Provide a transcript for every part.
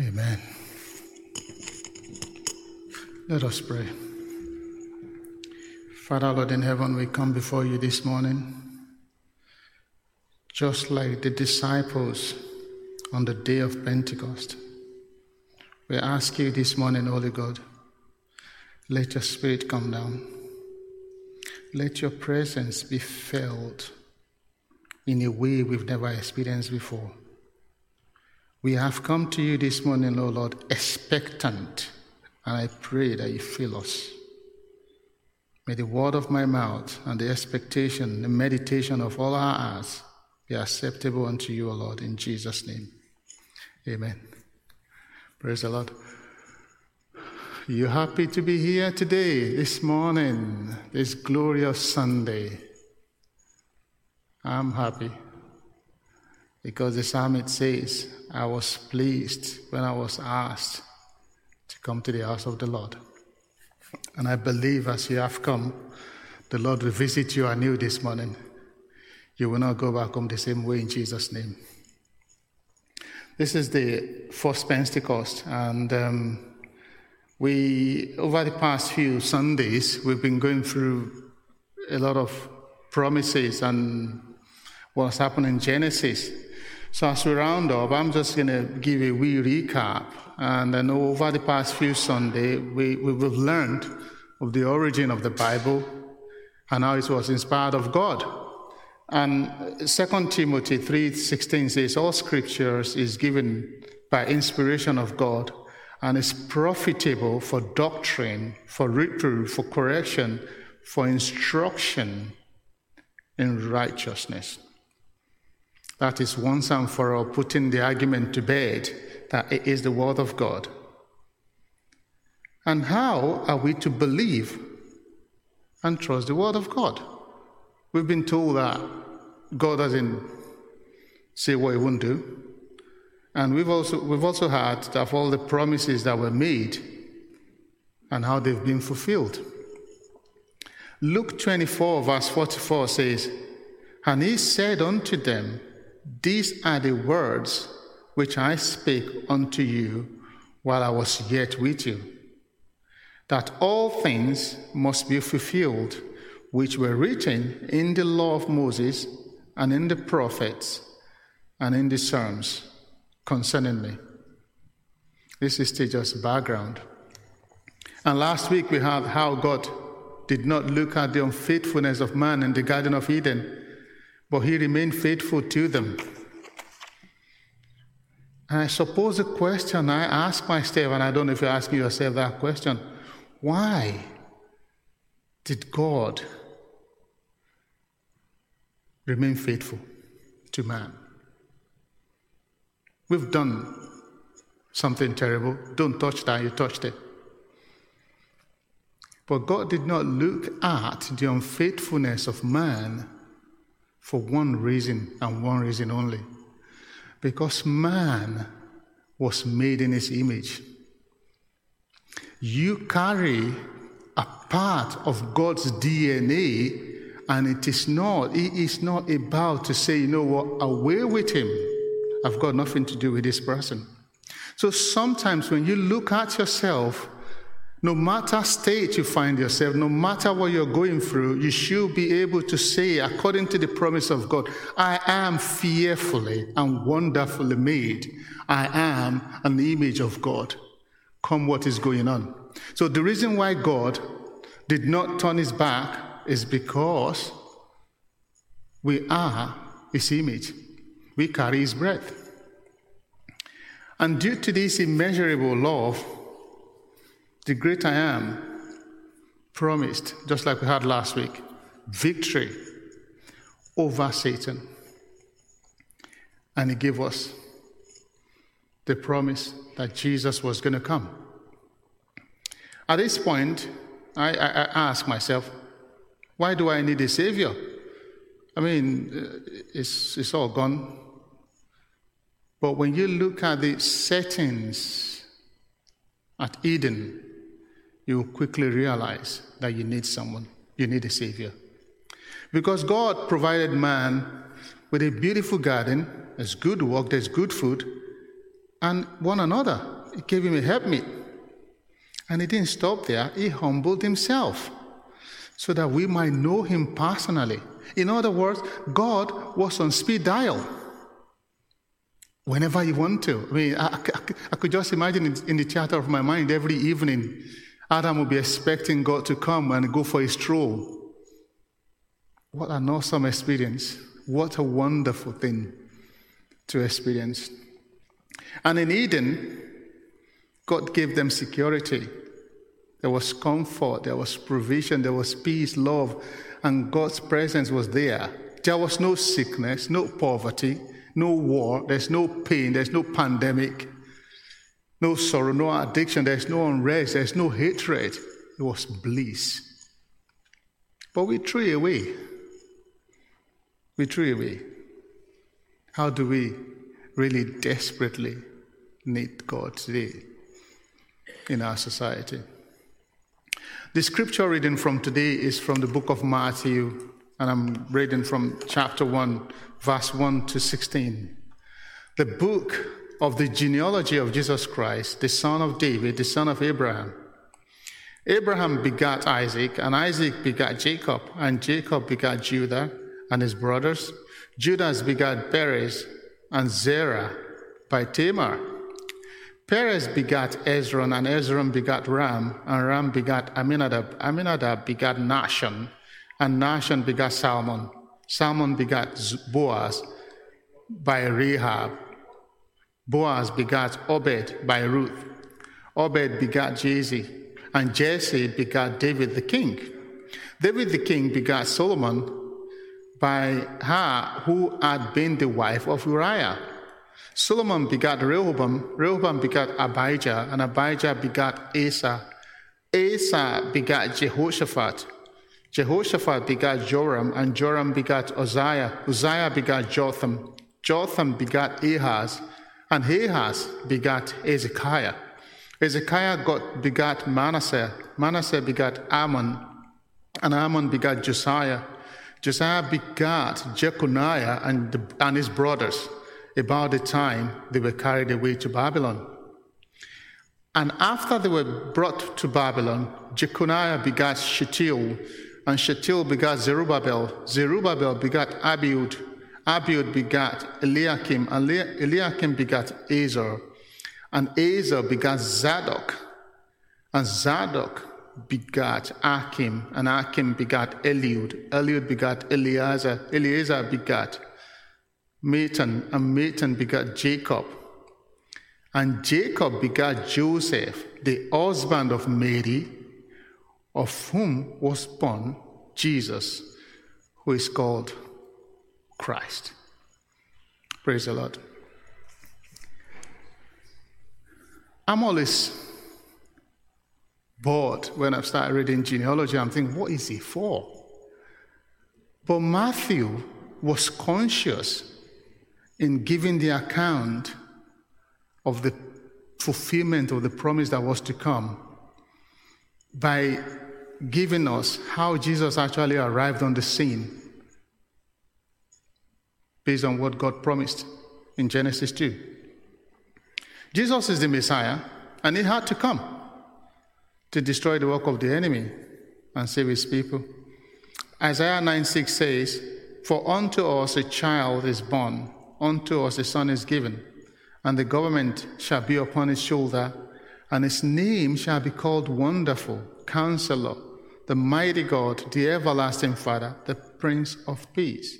Amen. Let us pray. Father, Lord in heaven, we come before you this morning, just like the disciples on the day of Pentecost. We ask you this morning, Holy God, let your spirit come down. Let your presence be felt in a way we've never experienced before. We have come to you this morning, O Lord, expectant, and I pray that you fill us. May the word of my mouth and the expectation, the meditation of all our hearts be acceptable unto you, O Lord, in Jesus' name. Amen. Praise the Lord. You happy to be here today, this morning, this glorious Sunday? I'm happy because the psalmist says, I was pleased when I was asked to come to the house of the Lord. And I believe as you have come, the Lord will visit you anew this morning. You will not go back home the same way in Jesus' name. This is the first Pentecost, and um, we, over the past few Sundays, we've been going through a lot of promises and what's happened in Genesis. So as we round up, I'm just going to give a wee recap. And then over the past few Sundays, we, we've learned of the origin of the Bible and how it was inspired of God. And 2 Timothy 3.16 says, all scriptures is given by inspiration of God and is profitable for doctrine, for reproof, for correction, for instruction in righteousness. That is once and for all putting the argument to bed that it is the Word of God. And how are we to believe and trust the Word of God? We've been told that God doesn't say what He won't do. And we've also, we've also heard of all the promises that were made and how they've been fulfilled. Luke 24, verse 44 says, And he said unto them, these are the words which I spake unto you while I was yet with you, that all things must be fulfilled which were written in the law of Moses and in the prophets and in the Psalms concerning me. This is just background. And last week we had how God did not look at the unfaithfulness of man in the Garden of Eden but he remained faithful to them. And I suppose the question I ask myself, and I don't know if you're asking yourself that question why did God remain faithful to man? We've done something terrible. Don't touch that, you touched it. But God did not look at the unfaithfulness of man for one reason and one reason only because man was made in his image. You carry a part of God's DNA, and it is not, he is not about to say, you know what, away with him. I've got nothing to do with this person. So sometimes when you look at yourself, no matter state you find yourself, no matter what you're going through, you should be able to say, according to the promise of God, I am fearfully and wonderfully made. I am an image of God. Come what is going on. So the reason why God did not turn his back is because we are his image. We carry his breath. And due to this immeasurable love, the great I am promised, just like we had last week, victory over Satan. And he gave us the promise that Jesus was going to come. At this point, I, I, I ask myself, why do I need a Savior? I mean, uh, it's, it's all gone. But when you look at the settings at Eden, you quickly realize that you need someone, you need a savior. Because God provided man with a beautiful garden, there's good work, there's good food, and one another. He gave him a helpmeet. And he didn't stop there, he humbled himself so that we might know him personally. In other words, God was on speed dial whenever you want to. I mean, I, I, I could just imagine in, in the chatter of my mind every evening, Adam would be expecting God to come and go for a stroll. What an awesome experience. What a wonderful thing to experience. And in Eden, God gave them security. There was comfort, there was provision, there was peace, love, and God's presence was there. There was no sickness, no poverty, no war, there's no pain, there's no pandemic, no sorrow, no addiction, there's no unrest, there's no hatred. It was bliss. But we threw away. We threw away. How do we really desperately need God today in our society? The scripture reading from today is from the book of Matthew, and I'm reading from chapter 1, verse 1 to 16. The book of the genealogy of Jesus Christ, the son of David, the son of Abraham. Abraham begat Isaac, and Isaac begat Jacob, and Jacob begat Judah and his brothers. Judah begat Perez and Zerah by Tamar. Perez begat Hezron, and Hezron begat Ram, and Ram begat Amminadab. Amminadab begat Nahshon, and Nahshon begat Salmon. Salmon begat Boaz by Rahab. Boaz begat Obed by Ruth. Obed begat Jesse, and Jesse begat David the king. David the king begat Solomon by her who had been the wife of Uriah. Solomon begat Rehoboam, Rehoboam begat Abijah, and Abijah begat Asa. Asa begat Jehoshaphat. Jehoshaphat begat Joram, and Joram begat Uzziah. Uzziah begat Jotham. Jotham begat Ahaz, and Ahaz begat Hezekiah. Hezekiah got, begat Manasseh. Manasseh begat Amon, and Amon begat Josiah. Josiah begat Jeconiah and, and his brothers about the time they were carried away to Babylon. And after they were brought to Babylon, Jeconiah begat Shealtiel, and Shealtiel begat Zerubbabel. Zerubbabel begat Abiud. Abiud begat Eliakim, and Eliakim begat Azor. And Azor begat Zadok. And Zadok begat Achim, and Achim begat Eliud. Eliud begat Eleazar. Eleazar begat Matthan, and Matthan begat Jacob. And Jacob begat Joseph, the husband of Mary, of whom was born Jesus, who is called Christ. Praise the Lord. I'm always bored when I start reading genealogy. I'm thinking, what is he for? But Matthew was conscious in giving the account of the fulfillment of the promise that was to come by giving us how Jesus actually arrived on the scene based on what God promised in Genesis 2. Jesus is the Messiah, and he had to come to destroy the work of the enemy and save his people. Isaiah 9 6 says, For unto us a child is born Unto us a son is given, and the government shall be upon his shoulder, and his name shall be called Wonderful, Counselor, the Mighty God, the Everlasting Father, the Prince of Peace.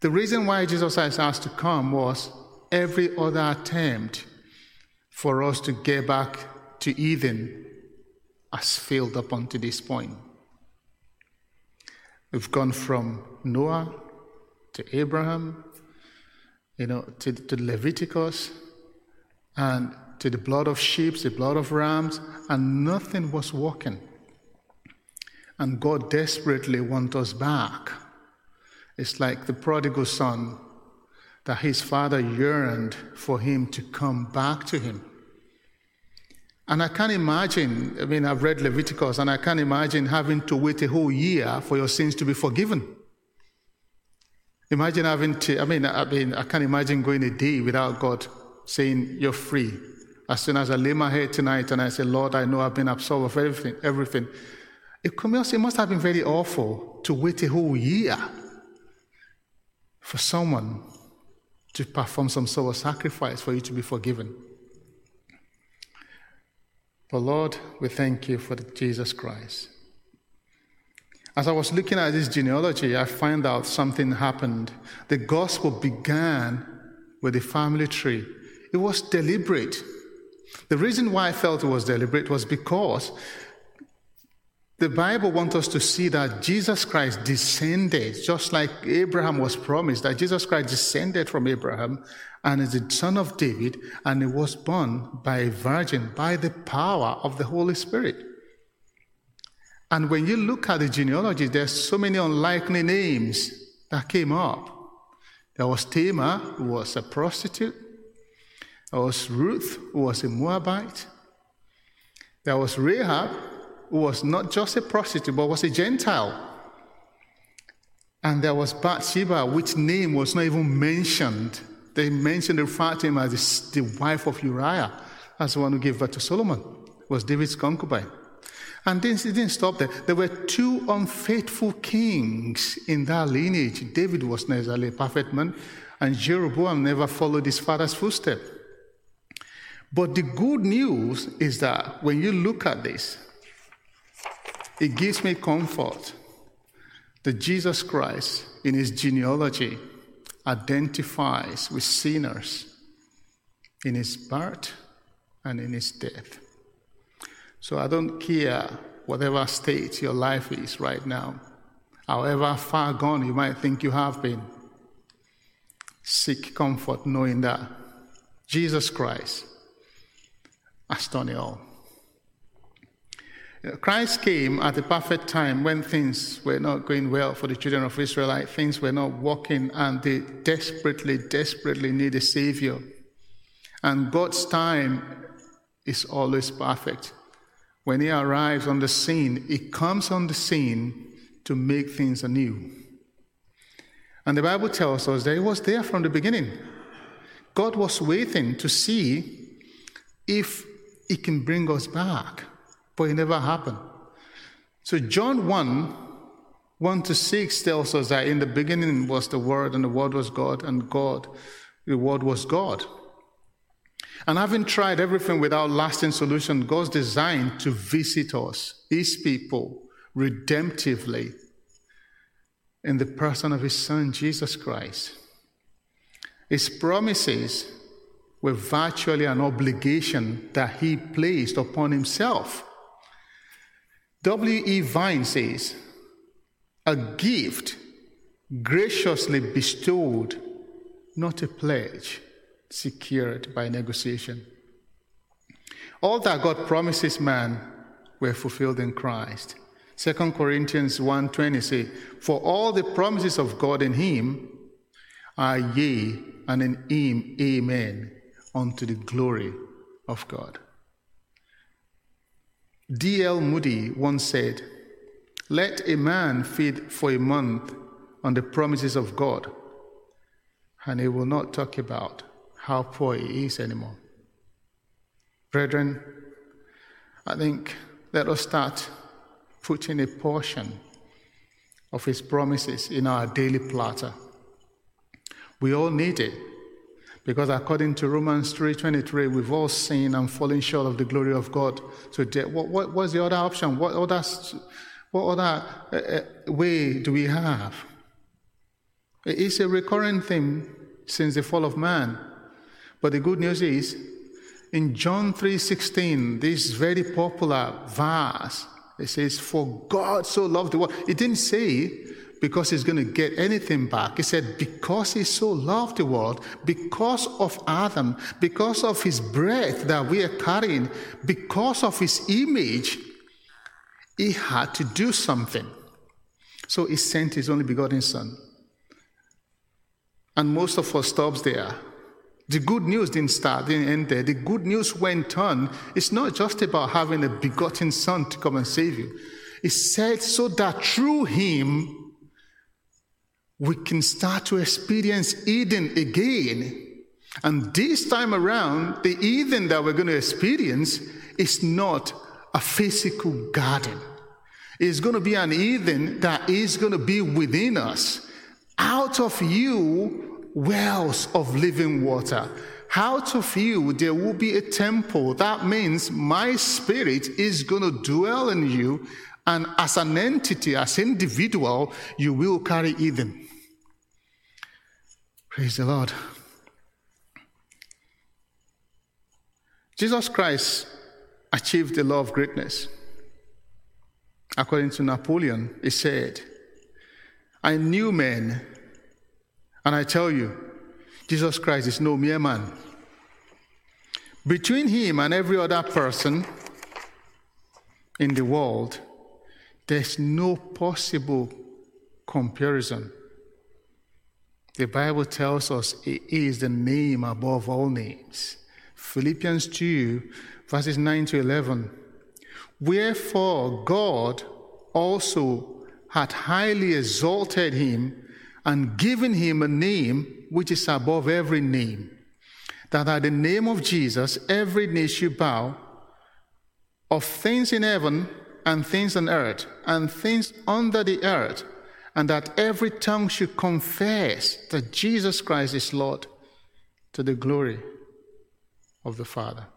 The reason why Jesus has asked to come was every other attempt for us to get back to Eden has failed up unto this point. We've gone from Noah to Abraham, you know, to, to Leviticus, and to the blood of sheep, the blood of rams, and nothing was working. And God desperately wants us back It's like the prodigal son that his father yearned for him to come back to him. And I can't imagine, I mean, I've read Leviticus, and I can't imagine having to wait a whole year for your sins to be forgiven. Imagine having to, I mean, I mean, I can't imagine going a day without God saying, You're free. As soon as I lay my head tonight and I say, Lord, I know I've been absolved of everything, everything. It, must have been very awful to wait a whole year for someone to perform some sort of sacrifice for you to be forgiven. But Lord, we thank you for Jesus Christ. As I was looking at this genealogy, I find out something happened. The gospel began with the family tree. It was deliberate. The reason why I felt it was deliberate was because the Bible wants us to see that Jesus Christ descended, just like Abraham was promised, that Jesus Christ descended from Abraham and is the son of David, and he was born by a virgin by the power of the Holy Spirit. And when you look at the genealogy, there's so many unlikely names that came up. There was Tamar, who was a prostitute. There was Ruth, who was a Moabite. There was Rahab, who was not just a prostitute, but was a Gentile. And there was Bathsheba, which name was not even mentioned. They mentioned, referred to him as the wife of Uriah, as the one who gave birth to Solomon, was David's concubine. And then it didn't stop there. There were two unfaithful kings in that lineage. David was necessarily a perfect man, and Jeroboam never followed his father's footsteps. But the good news is that when you look at this, it gives me comfort that Jesus Christ, in his genealogy, identifies with sinners in his birth and in his death. So I don't care whatever state your life is right now, however far gone you might think you have been. Seek comfort knowing that Jesus Christ has done it all. Christ came at the perfect time when things were not going well for the children of Israel, things were not working, and they desperately, desperately need a Savior. And God's time is always perfect. When He arrives on the scene, He comes on the scene to make things anew. And the Bible tells us that He was there from the beginning. God was waiting to see if He can bring us back but it never happened. So John 1, 1 to 6 tells us that in the beginning was the Word, and the Word was God, and God, the Word was God. And having tried everything without lasting solution, God's designed to visit us, His people, redemptively in the person of His Son, Jesus Christ. His promises were virtually an obligation that He placed upon Himself. W.E. Vine says, a gift graciously bestowed, not a pledge secured by negotiation. All that God promises man were fulfilled in Christ. 2 Corinthians 1:20 say, For all the promises of God in him are yea, and in him amen, unto the glory of God. D.L. Moody once said, Let a man feed for a month on the promises of God, and he will not talk about how poor he is anymore. Brethren, I think let us start putting a portion of his promises in our daily platter. We all need it. Because according to Romans 3.23, we've all sinned and fallen short of the glory of God. So what, what, what's the other option? What other, what other uh, uh, way do we have? It's a recurring theme since the fall of man. But the good news is, in John 3.16, this very popular verse, it says, For God so loved the world. It didn't say because he's going to get anything back. He said, because he so loved the world, because of Adam, because of his breath that we are carrying, because of his image, he had to do something. So he sent his only begotten Son And most of us stops there. The good news didn't start, didn't end there. The good news went on. It's not just about having a begotten son to come and save you. It said so that through him we can start to experience Eden again. And this time around, the Eden that we're going to experience is not a physical garden. It's going to be an Eden that is going to be within us. Out of you, wells of living water. Out of you, there will be a temple. That means my spirit is going to dwell in you. And as an entity, as individual, you will carry Eden. Praise the Lord. Jesus Christ achieved the law of greatness. According to Napoleon, he said, I knew men, and I tell you, Jesus Christ is no mere man. Between him and every other person in the world, there's no possible comparison. The Bible tells us it is the name above all names. Philippians 2, verses 9 to 11. Wherefore God also had highly exalted him and given him a name which is above every name, that at the name of Jesus every knee should bow of things in heaven and things on earth and things under the earth, and that every tongue should confess that Jesus Christ is Lord to the glory of the Father.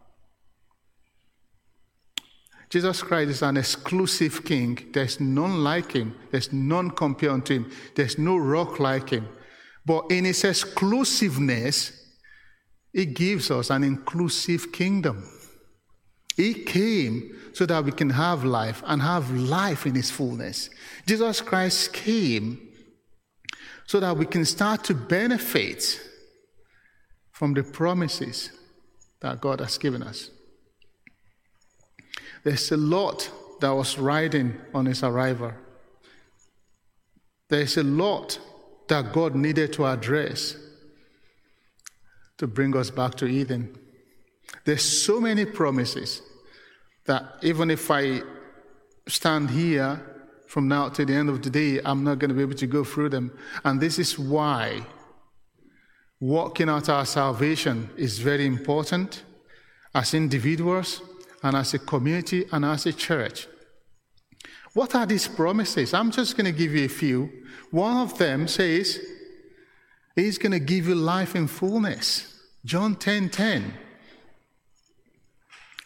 Jesus Christ is an exclusive king. There's none like him. There's none compared to him. There's no rock like him. But in his exclusiveness, he gives us an inclusive kingdom. He came so that we can have life and have life in his fullness. Jesus Christ came so that we can start to benefit from the promises that God has given us. There's a lot that was riding on his arrival. There's a lot that God needed to address to bring us back to Eden. There's so many promises that even if I stand here from now to the end of the day, I'm not going to be able to go through them. And this is why working out our salvation is very important as individuals and as a community and as a church. What are these promises? I'm just going to give you a few. One of them says, He's going to give you life in fullness. John 10 10.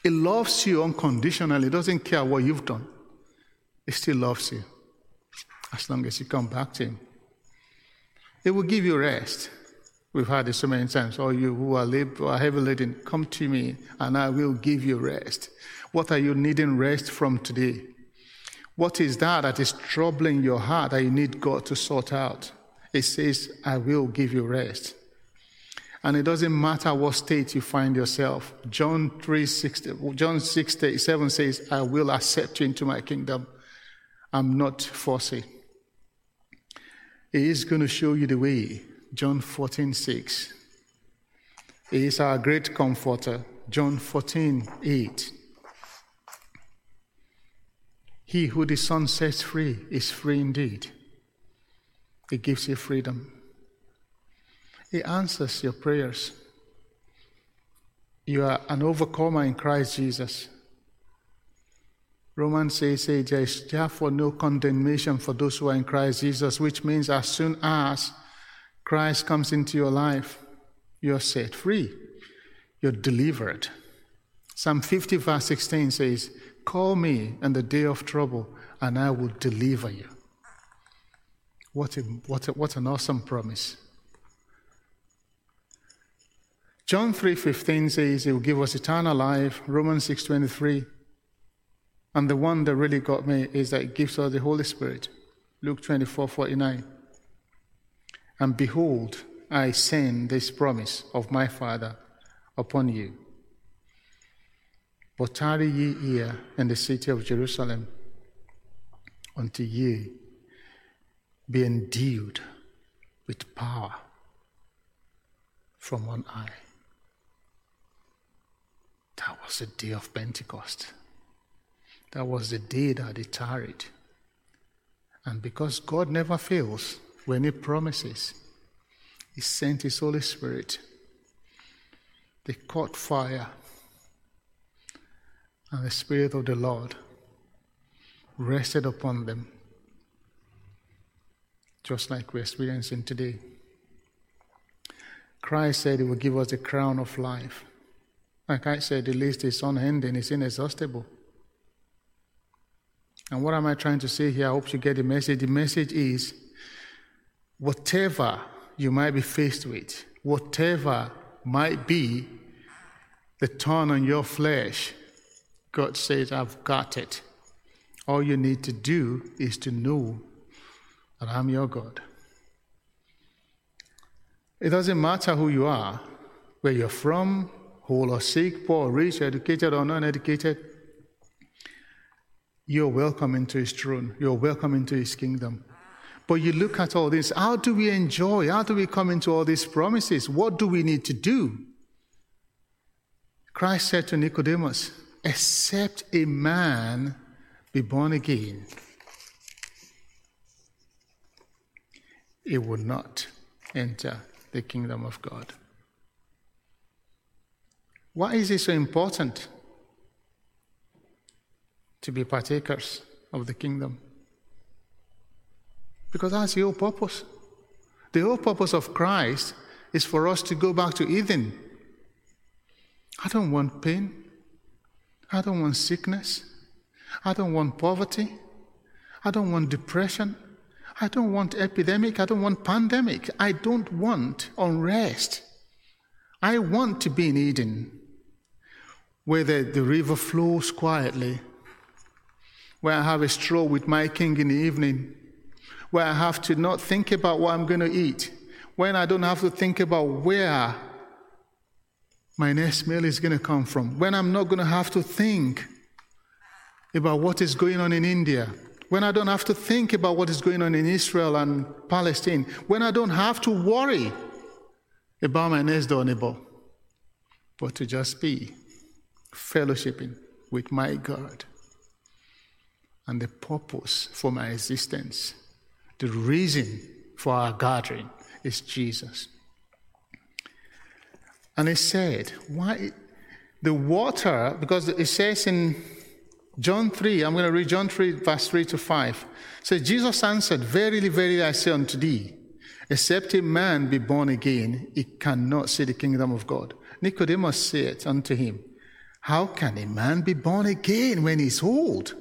He loves you unconditionally, He doesn't care what you've done. He still loves you as long as you come back to Him. He will give you rest. We've heard it so many times. All you who are, heavy laden, come to me and I will give you rest. What are you needing rest from today? What is that that is troubling your heart that you need God to sort out? It says, I will give you rest. And it doesn't matter what state you find yourself. John 3, 60, John 6, 7 says, I will accept you into my kingdom. I'm not forcing. He is going to show you the way. John 14, 6. He is our great comforter. John 14, 8. He who the Son sets free is free indeed. He gives you freedom. He answers your prayers. You are an overcomer in Christ Jesus. Romans says, there is therefore no condemnation for those who are in Christ Jesus, which means as soon as Christ comes into your life, you're set free, you're delivered. Psalm 50, verse 16 says, Call me in the day of trouble, and I will deliver you. What, a, what, a, what an awesome promise. John 3:15 says he will give us eternal life. Romans 6:23. And the one that really got me is that it gives us the Holy Spirit. Luke 24:49. And behold, I send this promise of my Father upon you. But tarry ye here in the city of Jerusalem until ye be endued with power from on high. That was the day of Pentecost. That was the day that he tarried. And because God never fails when he promises, he sent his Holy Spirit. They caught fire. And the Spirit of the Lord rested upon them, just like we're experiencing today. Christ said he would give us the crown of life. Like I said, the list is unending, it's inexhaustible. And what am I trying to say here? I hope you get the message. The message is whatever you might be faced with, whatever might be the turn on your flesh, God says, I've got it. All you need to do is to know that I'm your God. It doesn't matter who you are, where you're from, whole or sick, poor, or rich, educated or non educated. You're welcome into his throne. You're welcome into his kingdom. But you look at all this. How do we enjoy? How do we come into all these promises? What do we need to do? Christ said to Nicodemus, Except a man be born again, he would not enter the kingdom of God. Why is it so important to be partakers of the kingdom? Because that's the whole purpose. The whole purpose of Christ is for us to go back to Eden. I don't want pain. I don't want sickness. I don't want poverty. I don't want depression. I don't want epidemic. I don't want pandemic. I don't want unrest. I want to be in Eden, where the, the river flows quietly, where I have a stroll with my king in the evening, where I have to not think about what I'm going to eat, when I don't have to think about where my next meal is going to come from, when I'm not going to have to think about what is going on in India, when I don't have to think about what is going on in Israel and Palestine, when I don't have to worry about my next door neighbor, but to just be fellowshipping with my God and the purpose for my existence, the reason for our gathering is Jesus. And he said, Why? The water, because it says in John 3, I'm going to read John 3, verse 3 to 5. So Jesus answered, Verily, verily, I say unto thee, except a man be born again, he cannot see the kingdom of God. Nicodemus said unto him, How can a man be born again when he's old?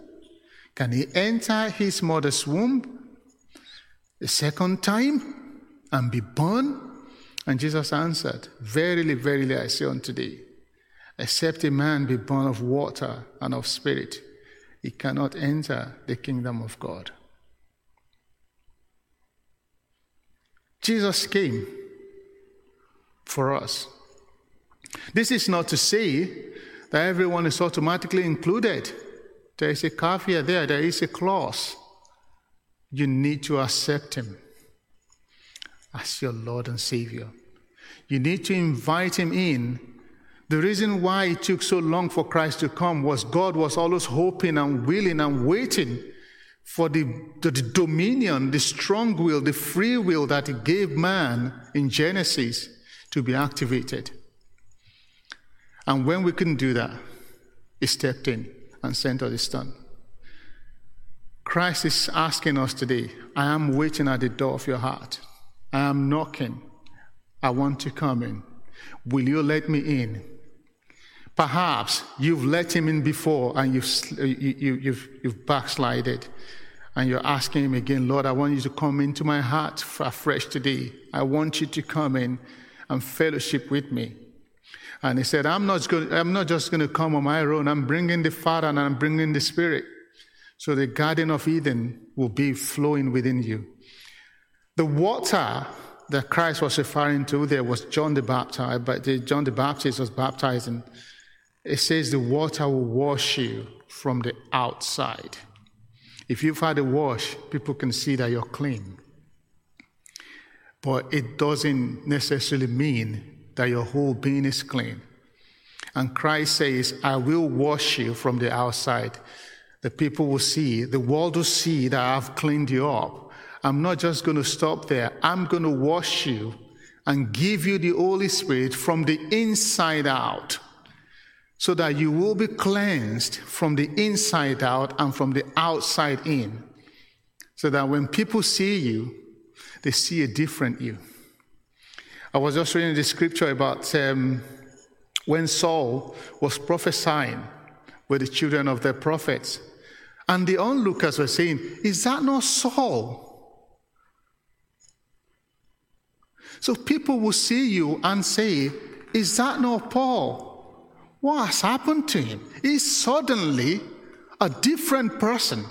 Can he enter his mother's womb a second time and be born? And Jesus answered, Verily, verily, I say unto thee, Except a man be born of water and of spirit, he cannot enter the kingdom of God. Jesus came for us. This is not to say that everyone is automatically included. There is a caveat there, there is a clause. You need to accept him as your Lord and Savior. You need to invite him in the reason why it took so long for Christ to come was God was always hoping and willing and waiting for the, the, the, dominion, the strong will, the free will that He gave man in Genesis to be activated. And when we couldn't do that, He stepped in and sent us His Son. Christ is asking us today I am waiting at the door of your heart. I am knocking. I want to come in. Will you let me in? Perhaps you've let him in before and you've, you, have you've, you've backslided and you're asking him again, Lord, I want you to come into my heart afresh today. I want you to come in and fellowship with me. And he said, I'm not, going, I'm not just going to come on my own. I'm bringing the Father and I'm bringing the Spirit. So the Garden of Eden will be flowing within you. The water that Christ was referring to there was John the Baptist, but John the Baptist was baptizing it says the water will wash you from the outside. If you've had a wash, people can see that you're clean. But it doesn't necessarily mean that your whole being is clean. And Christ says, I will wash you from the outside. The people will see, the world will see that I've cleaned you up. I'm not just going to stop there. I'm going to wash you and give you the Holy Spirit from the inside out so that you will be cleansed from the inside out and from the outside in. So that when people see you, they see a different you. I was just reading the scripture about um, when Saul was prophesying with the children of the prophets. And the onlookers were saying, Is that not Saul? So people will see you and say, Is that not Paul? What has happened to him? He's suddenly a different person.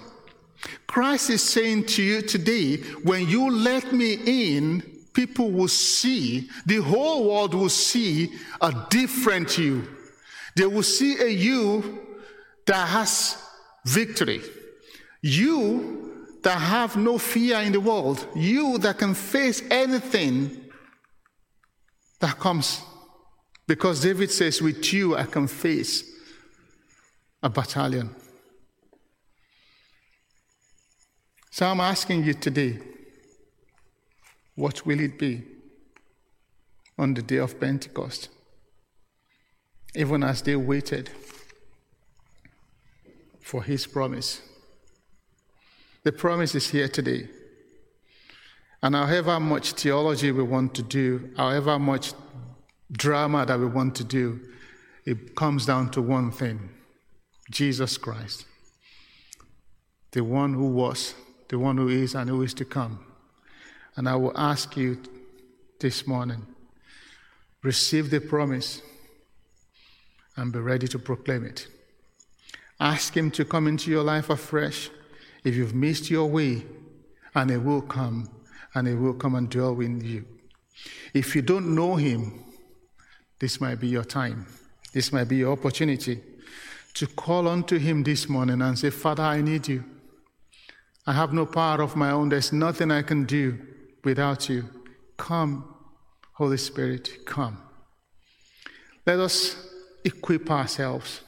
Christ is saying to you today, when you let me in, people will see, the whole world will see a different you. They will see a you that has victory. You that have no fear in the world. You that can face anything that comes. Because David says, With you I can face a battalion. So I'm asking you today what will it be on the day of Pentecost? Even as they waited for his promise. The promise is here today. And however much theology we want to do, however much drama that we want to do, it comes down to one thing Jesus Christ. The one who was, the one who is, and who is to come. And I will ask you this morning receive the promise and be ready to proclaim it. Ask Him to come into your life afresh if you've missed your way, and He will come, and He will come and dwell with you. If you don't know Him, this might be your time. This might be your opportunity to call unto Him this morning and say, Father, I need you. I have no power of my own. There's nothing I can do without you. Come, Holy Spirit, come. Let us equip ourselves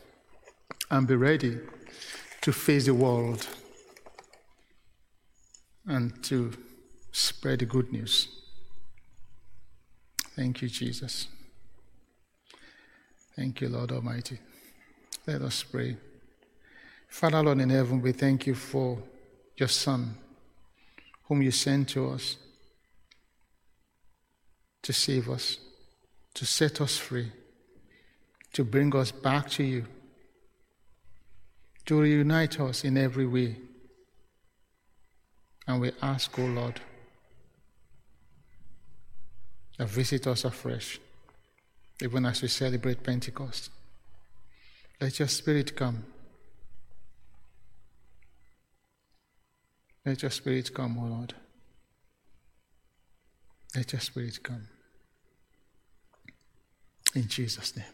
and be ready to face the world and to spread the good news. Thank you, Jesus. Thank you, Lord Almighty. Let us pray. Father, Lord in heaven, we thank you for your Son, whom you sent to us to save us, to set us free, to bring us back to you, to reunite us in every way. And we ask, O oh Lord, that visit us afresh, even as we celebrate Pentecost. Let your Spirit come. Let your Spirit come, O oh Lord. Let your Spirit come. In Jesus' name.